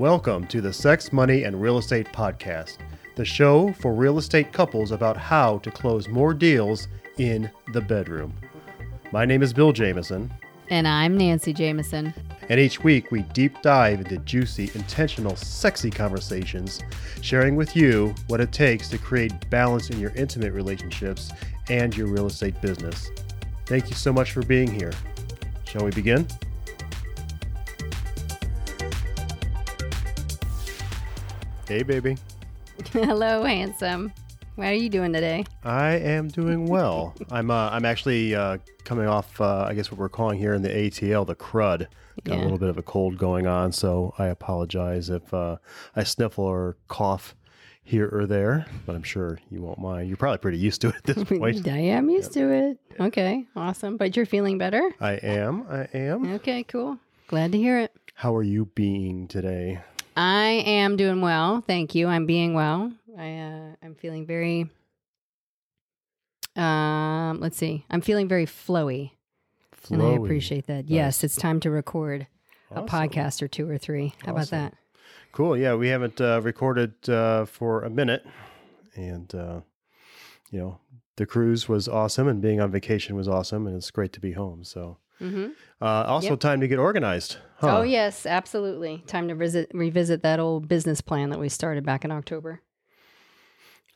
Welcome to the Sex, Money, and Real Estate Podcast, the show for real estate couples about how to close more deals in the bedroom. My name is Bill Jameson, And I'm Nancy Jameson. and each week we deep dive into juicy, intentional, sexy conversations, sharing with you what it takes to create balance in your intimate relationships and your real estate business. Thank you so much for being here. Shall we begin? Hey, baby. Hello, handsome. How are you doing today? I am doing well. I'm uh, I'm actually uh, coming off uh, I guess what we're calling here in the ATL the crud. Got a little bit of a cold going on, so I apologize if uh, I sniffle or cough here or there, but I'm sure you won't mind. You're probably pretty used to it at this point. I am used to it. Okay, awesome. But you're feeling better? I am. I am. Okay, cool. Glad to hear it. How are you being today? I am doing well. Thank you. I'm being well. I uh, I'm feeling very um let's see. I'm feeling very flowy, and I appreciate that. Yes, it's time to record a podcast or two or three. How about that? Cool. Yeah, we haven't uh, recorded uh, for a minute, and uh, you know the cruise was awesome, and being on vacation was awesome, and it's great to be home. So Mhm. uh, also Yep. time to get organized. Huh? Oh yes, absolutely. Time to visit revisit that old business plan that we started back in October.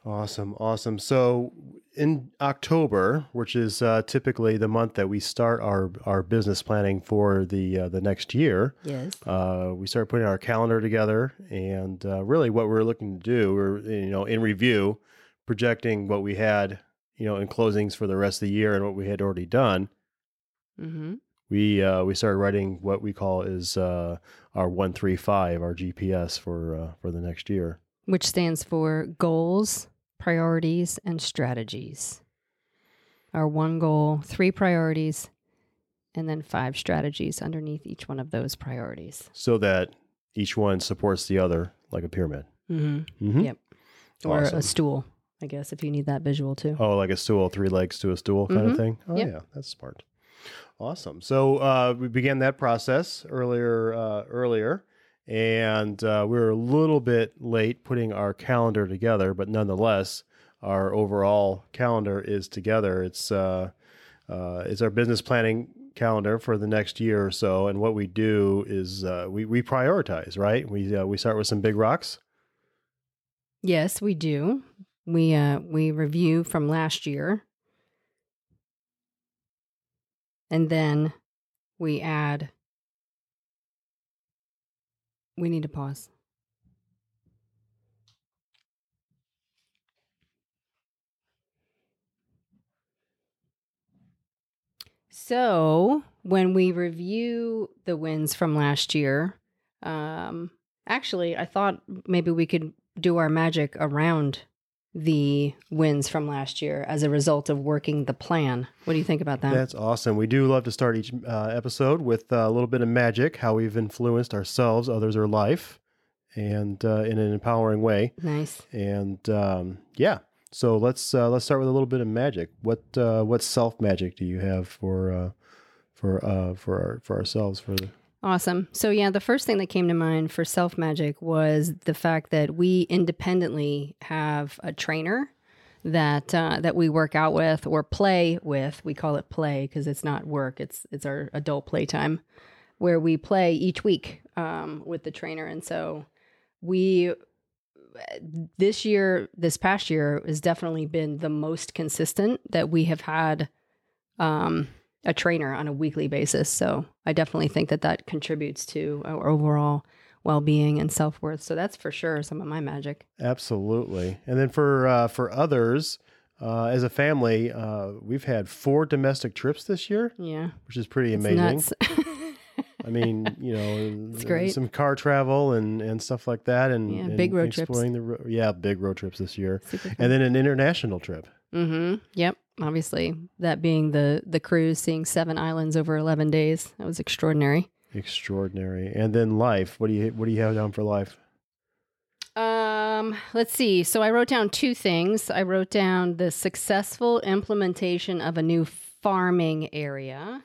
Awesome, awesome. So in October, which is uh, typically the month that we start our our business planning for the uh, the next year, Yes. uh, we start putting our calendar together, and uh, really what we're looking to do, we're you know in review, projecting what we had, you know, in closings for the rest of the year and what we had already done. Mm-hmm. We uh, we started writing what we call is uh, our one three five, our GPS for uh, for the next year. Which stands for goals, priorities, and strategies. Our one goal, three priorities, and then five strategies underneath each one of those priorities. so that each one supports the other like a pyramid. Mm-hmm. Mm-hmm. Yep. Or a stool, I guess, if you need that visual too. Oh, like a stool, three legs to a stool kind of Mhm. thing. Oh Yep. yeah, that's smart. Awesome. So uh, we began that process earlier, uh, earlier, and uh, we were a little bit late putting our calendar together, but nonetheless, our overall calendar is together. It's uh, uh, it's our business planning calendar for the next year or so, and what we do is uh, we we prioritize. Right? We we start with some big rocks. Yes, we do. We we review from last year. And then we add we need to pause. So, when we review the wins from last year, um actually I thought maybe we could do our magic around the wins from last year as a result of working the plan. What do you think about that? That's awesome. We do love to start each uh, episode with uh, a little bit of magic, how we've influenced ourselves, others, or life, and uh, in an empowering way. nice. And um, yeah, so let's uh, let's start with a little bit of magic. What uh, what self magic do you have for uh, for uh, for our, for ourselves for the Awesome. So yeah, the first thing that came to mind for self magic was the fact that we independently have a trainer that uh, that we work out with or play with. We call it play because it's not work; it's it's our adult playtime, where we play each week um, with the trainer. And so we this year, this past year, has definitely been the most consistent that we have had. Um, a trainer on a weekly basis. So I definitely think that that contributes to our overall well being and self worth. So that's for sure some of my magic. Absolutely. And then for uh, for others, uh, as a family, uh, we've had four domestic trips this year, Yeah. which is pretty It's amazing. I mean, you know, It's great. Some car travel and, and stuff like that, and, Yeah, and big road trips. the ro- yeah, big road trips this year, and then an international trip. mm-hmm. Yep. Obviously, that being the the cruise, seeing seven islands over eleven days, that was extraordinary. Extraordinary. And then life. What do you what do you have down for life? Um, let's see. So I wrote down two things. I wrote down the successful implementation of a new farming area.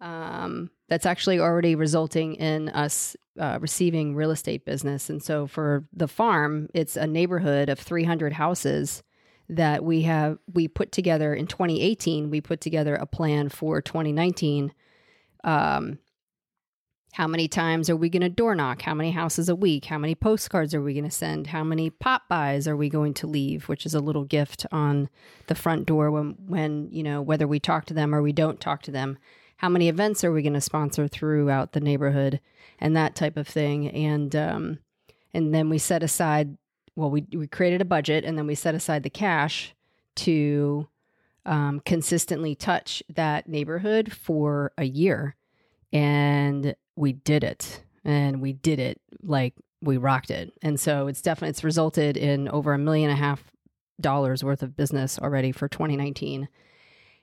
Um, that's actually already resulting in us uh, receiving real estate business. And so for the farm, it's a neighborhood of 300 houses that we have we put together in 2018 we put together a plan for 2019 um how many times are we going to door knock? How many houses a week? How many postcards are we going to send? How many pop-bys are we going to leave? Which is a little gift on the front door when when you know whether we talk to them or we don't talk to them. How many events are we going to sponsor throughout the neighborhood? And that type of thing. And um and then we set aside well, we we created a budget and then we set aside the cash to um, consistently touch that neighborhood for a year, and we did it, and we did it like we rocked it, and so it's definitely it's resulted in over a million and a half dollars worth of business already for 2019.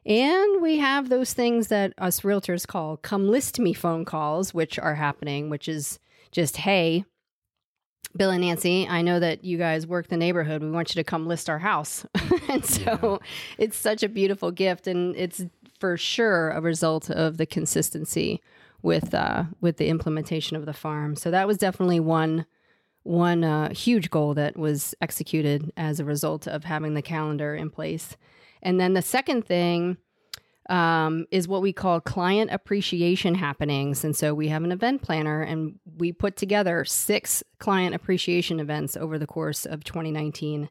And we have those things that us realtors call come list me phone calls, which are happening, which is just, hey, Bill and Nancy, I know that you guys work the neighborhood. We want you to come list our house. and so yeah. it's such a beautiful gift and it's for sure a result of the consistency with uh, with the implementation of the farm. So that was definitely one one uh, huge goal that was executed as a result of having the calendar in place. And then the second thing um, is what we call client appreciation happenings. And so we have an event planner and we put together six client appreciation events over the course of 2019.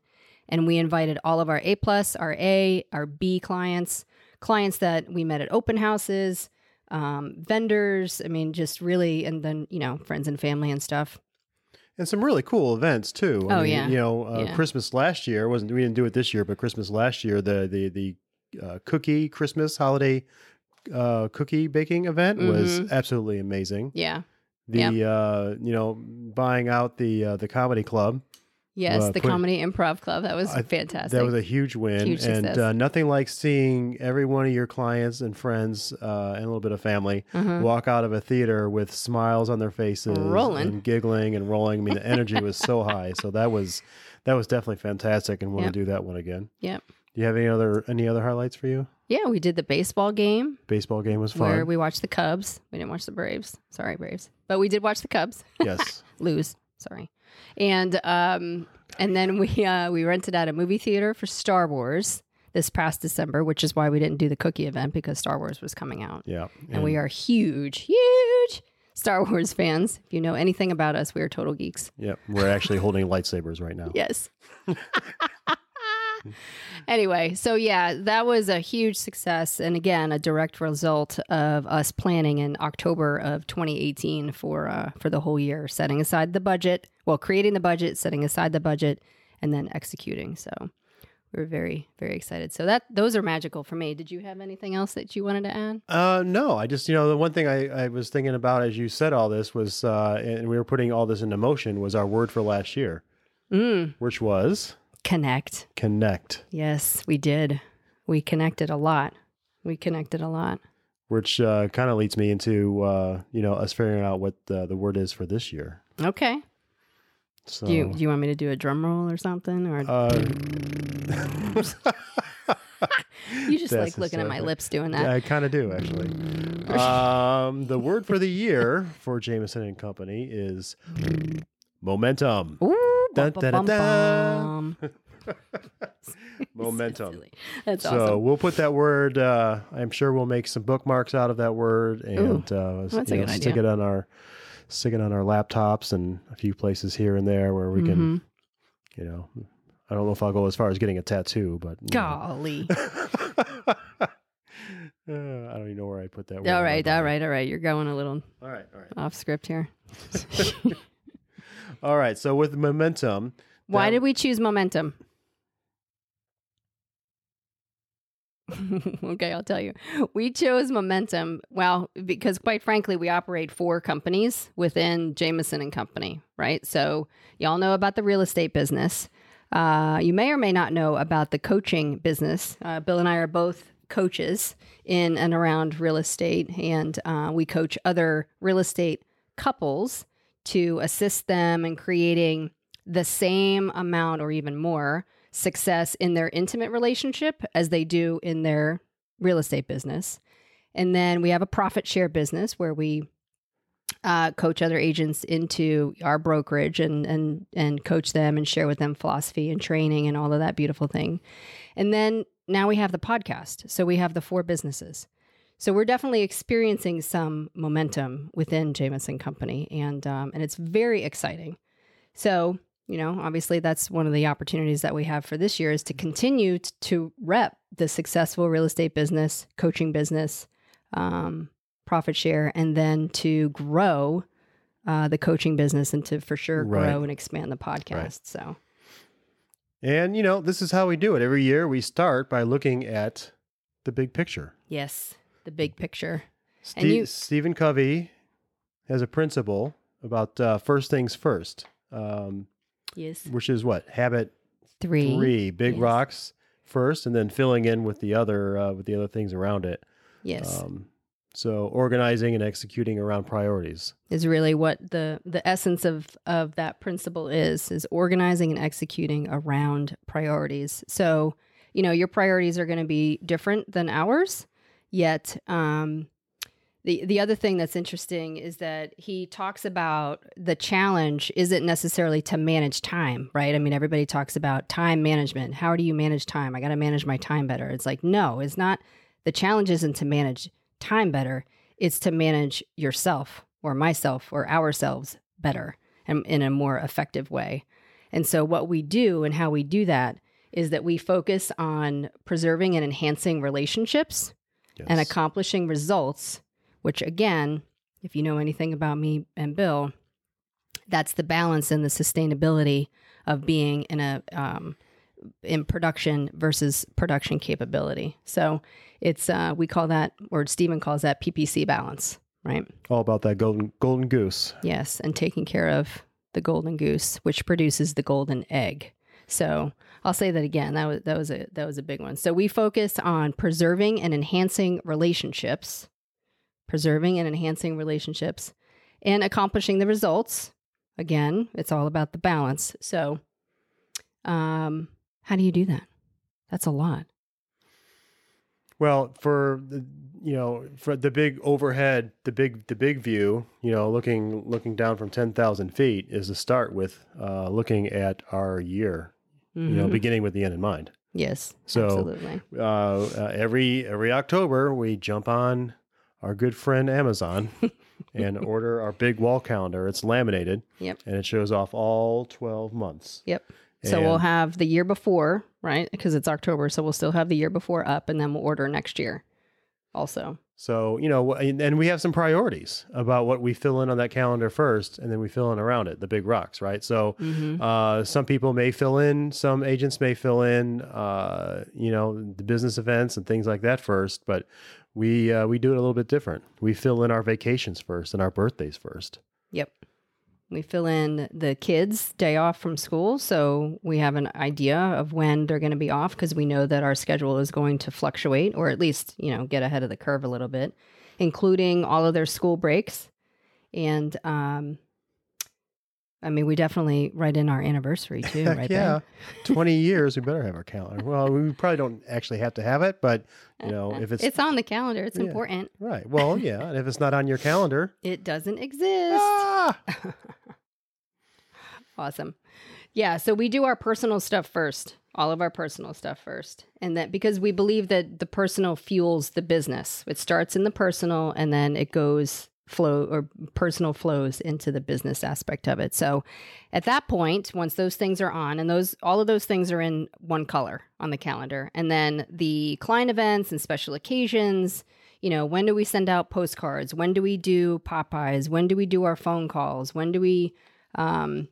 And we invited all of our A plus, our A, our B clients, clients that we met at open houses, um, vendors. I mean, just really, and then, you know, friends and family and stuff and some really cool events too. I oh mean, yeah, you know, uh, yeah. Christmas last year wasn't we didn't do it this year, but Christmas last year the the the uh, cookie Christmas holiday uh, cookie baking event mm-hmm. was absolutely amazing. Yeah. The yep. uh, you know buying out the uh, the comedy club. Yes, uh, the put, comedy improv club. That was I, fantastic. That was a huge win, huge and uh, nothing like seeing every one of your clients and friends uh, and a little bit of family mm-hmm. walk out of a theater with smiles on their faces, rolling, and giggling and rolling. I mean, the energy was so high. So that was that was definitely fantastic, and want yep. to do that one again. Yep. Do you have any other any other highlights for you? Yeah, we did the baseball game. Baseball game was fun. Where we watched the Cubs. We didn't watch the Braves. Sorry, Braves. But we did watch the Cubs. Yes. Lose. Sorry. And um and then we uh we rented out a movie theater for Star Wars this past December, which is why we didn't do the cookie event because Star Wars was coming out. Yeah. And, and we are huge, huge Star Wars fans. If you know anything about us, we are total geeks. Yep. We're actually holding lightsabers right now. Yes. anyway, so yeah, that was a huge success. And again, a direct result of us planning in October of 2018 for, uh, for the whole year, setting aside the budget, well, creating the budget, setting aside the budget, and then executing. So we were very, very excited. So that those are magical for me. Did you have anything else that you wanted to add? Uh, no, I just, you know, the one thing I, I was thinking about as you said all this was, uh, and we were putting all this into motion was our word for last year, mm. which was Connect. Connect. Yes, we did. We connected a lot. We connected a lot. Which uh, kind of leads me into uh, you know us figuring out what the, the word is for this year. Okay. So, do you do you want me to do a drum roll or something or? Uh, you just like looking at my lips doing that. Yeah, I kind of do actually. um, the word for the year for Jameson and Company is momentum. Ooh. Dun, dun, dun, Momentum. That's so awesome. we'll put that word. Uh, I'm sure we'll make some bookmarks out of that word and uh, that's you know, stick idea. it on our stick it on our laptops and a few places here and there where we mm-hmm. can, you know, I don't know if I'll go as far as getting a tattoo, but golly. uh, I don't even know where I put that. All right, all right, all right. You're going a little all right, all right. off script here. All right. So with momentum, why that... did we choose momentum? okay, I'll tell you. We chose momentum. Well, because quite frankly, we operate four companies within Jameson and Company, right? So y'all know about the real estate business. Uh, you may or may not know about the coaching business. Uh, Bill and I are both coaches in and around real estate, and uh, we coach other real estate couples to assist them in creating the same amount or even more success in their intimate relationship as they do in their real estate business. And then we have a profit share business where we uh, coach other agents into our brokerage and and and coach them and share with them philosophy and training and all of that beautiful thing. And then now we have the podcast. So we have the four businesses. So we're definitely experiencing some momentum within Jameson Company, and um, and it's very exciting. So you know, obviously that's one of the opportunities that we have for this year is to continue t- to rep the successful real estate business, coaching business, um, profit share, and then to grow uh, the coaching business and to for sure grow and expand the podcast. Right. So And you know, this is how we do it. Every year we start by looking at the big picture. yes, the big picture. Ste- And you- Stephen Covey has a principle about uh, first things first, um, Yes, which is what habit three. three: big Yes. rocks first, and then filling in with the other uh, with the other things around it. Yes, Um, so organizing and executing around priorities. is really what the the essence of of that principle is is organizing and executing around priorities so you know your priorities are going to be different than ours yet um the the other thing that's interesting is that he talks about the challenge isn't necessarily to manage time right? I mean everybody talks about time management. How do you manage time? I got to manage my time better. It's like no it's not the challenge isn't to manage time better. It's to manage yourself or myself or ourselves better and in a more effective way. And so, what we do and how we do that is that we focus on preserving and enhancing relationships and accomplishing results, which, again, if you know anything about me and Bill, that's the balance and the sustainability of being in a um, in production versus production capability. So it's uh, we call that, or Stephen calls that PPC balance, right? All about that golden golden goose. Yes, and taking care of the golden goose, which produces the golden egg. So I'll say that again. That was that was a that was a big one. So we focus on preserving and enhancing relationships, preserving and enhancing relationships, and accomplishing the results. Again, it's all about the balance. So, um, how do you do that? That's a lot. Well, for the you know for the big overhead, the big the big view, you know, looking looking down from ten thousand feet is to start with uh, looking at our year. You know, Mhm. beginning with the end in mind. yes, so- absolutely. Uh, uh, every every October, we jump on our good friend Amazon and order our big wall calendar. It's laminated. Yep. And it shows off all twelve months. Yep. So we'll have the year before, right? Because it's October, so we'll still have the year before up, and then we'll order next year. Also, So, you know, and we have some priorities about what we fill in on that calendar first, and then we fill in around it, the big rocks, right? So, mm-hmm. uh, some people may fill in, some agents may fill in, uh, you know, the business events and things like that first, but we uh, we do it a little bit different. We fill in our vacations first and our birthdays first. yep. We fill in the kids' day off from school, so we have an idea of when they're going to be off because we know that our schedule is going to fluctuate, or at least you know get ahead of the curve a little bit, including all of their school breaks, and um, I mean we definitely write in our anniversary too, right yeah. 20 years, we better have our calendar. Well, we probably don't actually have to have it, but, you know, if it's, it's on the calendar, it's Yeah. important. right. Well, yeah. And if it's not on your calendar, It doesn't exist. ah, Awesome. Yeah, so we do our personal stuff first, all of our personal stuff first. And that because we believe that the personal fuels the business. It starts in the personal and then it goes flow or personal flows into the business aspect of it. So at that point, once those things are on and those all of those things are in one color on the calendar. And then the client events and special occasions, you know, when do we send out postcards? When do we do pop-bys? When do we do our phone calls? When do we um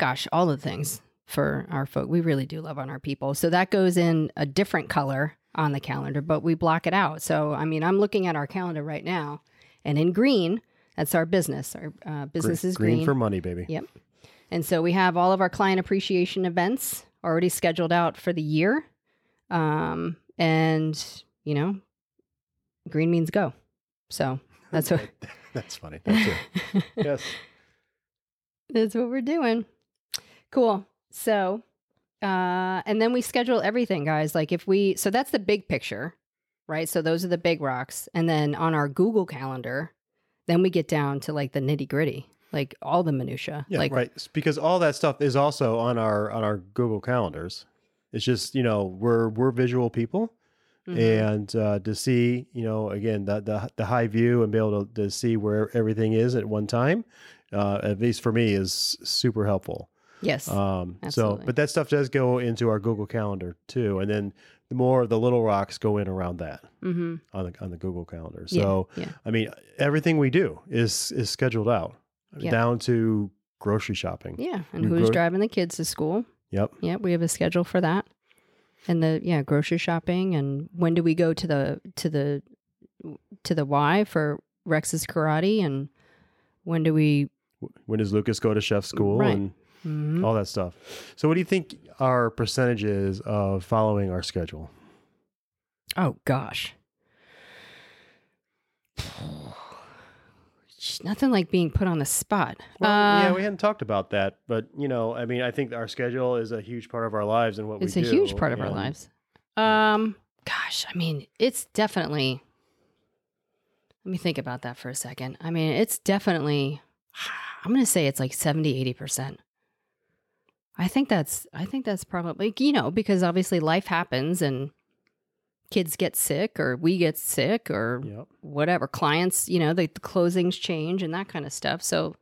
gosh, all the things for our folk. We really do love on our people. So that goes in a different color on the calendar, but we block it out. So, I mean, I'm looking at our calendar right now, and in green, that's our business. Our uh, business is green, green. for money, baby. Yep. And so we have all of our client appreciation events already scheduled out for the year. Um, and, you know, green means go. So that's what. That's funny. That's it. yes. That's what we're doing. Cool. So, uh, and then we schedule everything, guys. Like if we, so that's the big picture, right? So those are the big rocks. And then on our Google calendar, then we get down to like the nitty gritty, like all the minutia. Yeah, like right. Because all that stuff is also on our on our Google calendars. It's just you know we're we're visual people, mhm. and uh, to see you know again the, the the high view and be able to, to see where everything is at one time, uh, at least for me, is super helpful. Yes. Um, so, but that stuff does go into our Google Calendar too, and then the more of the little rocks go in around that mm-hmm. on the on the Google Calendar. So, yeah. I mean, everything we do is is scheduled out Yeah. down to grocery shopping. Yeah. And who's grow- driving the kids to school? Yep. Yep. we have a schedule for that. And the yeah, grocery shopping and when do we go to the to the to the Y for Rex's karate and when do we When does Lucas go to chef school Right. and Mhm. all that stuff? So, what do you think our percentage is of following our schedule? Oh gosh. Nothing like being put on the spot. Well, Uh, yeah, we hadn't talked about that, but you know, I mean, I think our schedule is a huge part of our lives and what it's we a huge part of our lives. Um, gosh, I mean, it's definitely. Let me think about that for a second. I mean, it's definitely. I'm going to say it's like 70, 80 percent. I think that's. I think that's probably you know because obviously life happens and kids get sick or we get sick or Yep. whatever clients you know the, the closings change and that kind of stuff. So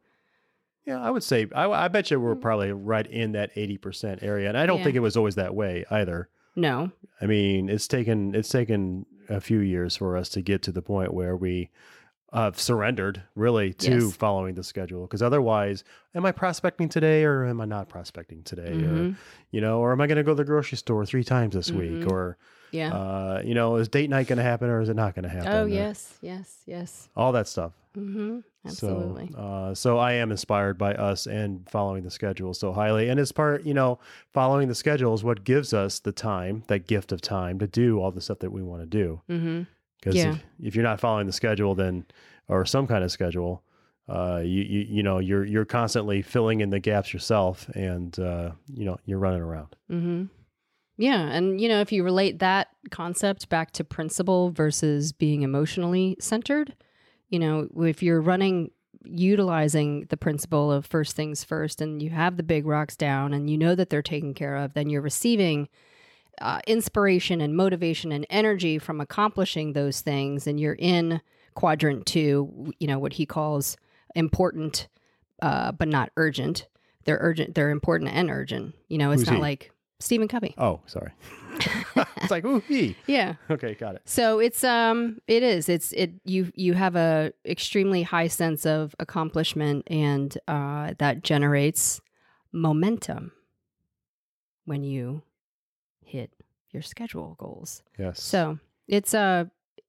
Yeah, I would say I, I bet you we're probably right in that eighty percent area, and I don't Mm. Yeah. think it was always that way either. no, I mean, it's taken it's taken a few years for us to get to the point where we have surrendered really to Yes. following the schedule. Because otherwise, am I prospecting today or am I not prospecting today? Or Mhm. you know, or am I going to go to the grocery store three times this week? Mhm. Or yeah. uh, you know, is date night going to happen or is it not going to happen? oh Or yes, yes, yes. all that stuff. Mm-hmm. Absolutely. So, uh, so I am inspired by us and following the schedule so highly. And it's part, you know, following the schedule is what gives us the time, that gift of time to do all the stuff that we want to do. mm-hmm. Because Yeah. if, if you're not following the schedule, then or some kind of schedule, uh, you, you you know you're you're constantly filling in the gaps yourself, and uh, you know you're running around. Mm-hmm. Yeah, and you know, if you relate that concept back to principle versus being emotionally centered, you know, if you're running utilizing the principle of first things first and you have the big rocks down and you know that they're taken care of, then you're receiving uh, inspiration and motivation and energy from accomplishing those things and you're in quadrant 2, you know, what he calls important uh, but not urgent. They're urgent, they're important and urgent. You know, it's Who's not he? like Stephen Covey. Oh, sorry. it's like ooh he. Yeah. Okay, got it. So it's um it is it's it you you have a extremely high sense of accomplishment and uh that generates momentum when you your schedule goals. Yes. So it's uh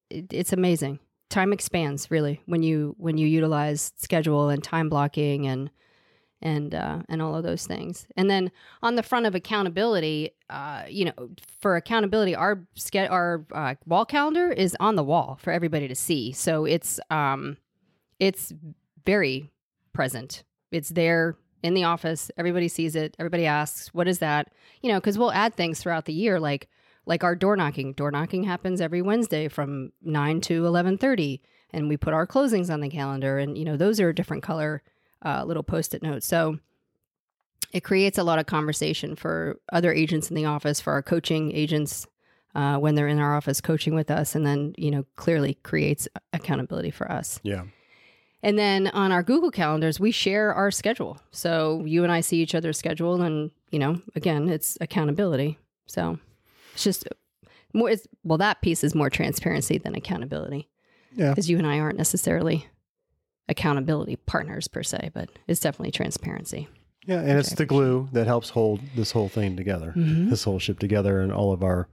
it, it's amazing. Time expands really when you when you utilize schedule and time blocking and and uh, and all of those things. And then on the front of accountability, uh, you know, for accountability, our ske- our uh, wall calendar is on the wall for everybody to see. So it's um, it's very present. It's there in the office. Everybody sees it. Everybody asks, "What is that?" You know, because we'll add things throughout the year, like like our door knocking. Door knocking happens every Wednesday from nine to eleven thirty, and we put our closings on the calendar. And you know, those are a different color uh, little post-it notes. So it creates a lot of conversation for other agents in the office, for our coaching agents uh, when they're in our office coaching with us, and then you know clearly creates accountability for us. yeah. And then on our Google calendars, we share our schedule. So you and I see each other's schedule, and you know, again, it's accountability. So it's just more. It's, well, that piece is more transparency than accountability Yeah. because you and I aren't necessarily accountability partners per se, but it's definitely transparency. Yeah, and it's I the glue that helps hold this whole thing together, Mhm. this whole ship together, and all of our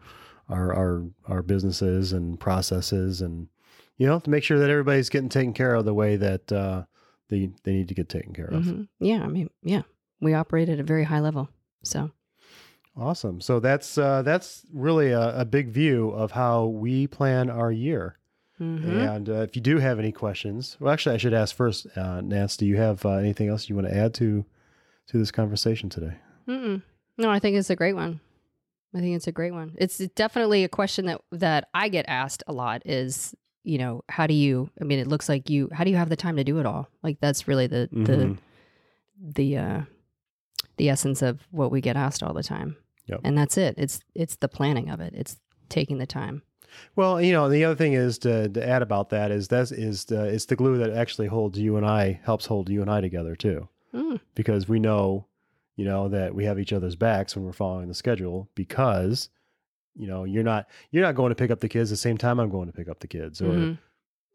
our our our businesses and processes, and you know, to make sure that everybody's getting taken care of the way that uh, they they need to get taken care of. Mhm. Yeah, I mean, yeah, we operate at a very high level. So Awesome. So that's uh, that's really a, a big view of how we plan our year. mhm. And uh, if you do have any questions, well, actually, I should ask first, uh, Nance. Do you have uh, anything else you want to add to to this conversation today? Mm-mm. no, I think it's a great one. I think it's a great one. It's definitely a question that that I get asked a lot is, you know, how do you I mean it looks like you how do you have the time to do it all? Like that's really the Mhm. the the uh the essence of what we get asked all the time. Yep. And that's it. It's it's the planning of it. It's taking the time. Well, you know, the other thing is to, to add about that is that is the, it's the glue that actually holds you and I helps hold you and I together too, Mm. because we know, you know, that we have each other's backs when we're following the schedule. Because, you know, you're not you're not going to pick up the kids the same time I'm going to pick up the kids or Mhm.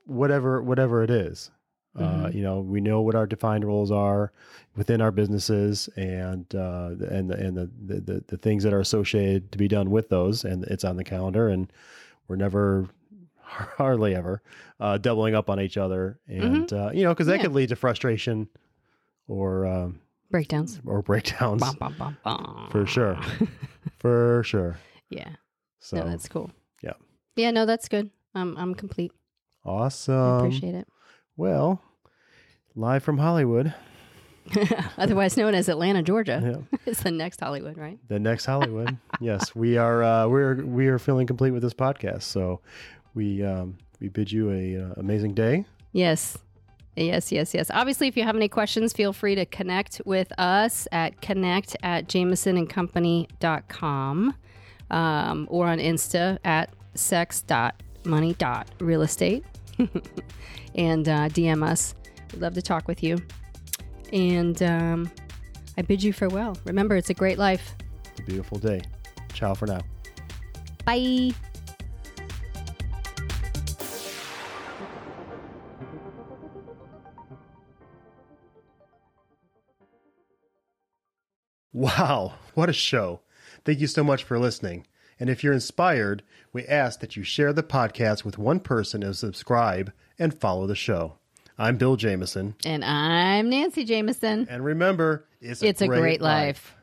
whatever whatever it is. Uh, Mhm. you know, we know what our defined roles are within our businesses, and uh, and the, and the, the the the things that are associated to be done with those, and it's on the calendar, and we're never hardly ever uh, doubling up on each other, and uh, you know, because that Mm-hmm. Yeah. could lead to frustration or um, Breakdowns. or breakdowns. For sure. for sure. yeah. So no, that's cool. yeah. Yeah, no, that's good. I'm I'm complete. I awesome. appreciate it. Well, live from Hollywood. Otherwise known as Atlanta, Georgia. Yeah. it's the next Hollywood, right? The next Hollywood. yes, we are. Uh, we're we are feeling complete with this podcast. So we um, we bid you a uh, amazing day. Yes. Yes, yes, yes. Obviously, if you have any questions, feel free to connect with us at connect at jamesonandcompany.com um, or on Insta at sex.money.realestate and uh, DM us. We'd love to talk with you. And um, I bid you farewell. Remember, it's a great life. It's a beautiful day. Ciao for now. Bye. Wow, what a show! Thank you so much for listening. And if you're inspired, we ask that you share the podcast with one person and subscribe and follow the show. I'm Bill Jameson. And I'm Nancy Jameson. And remember, it's a, It's a great life.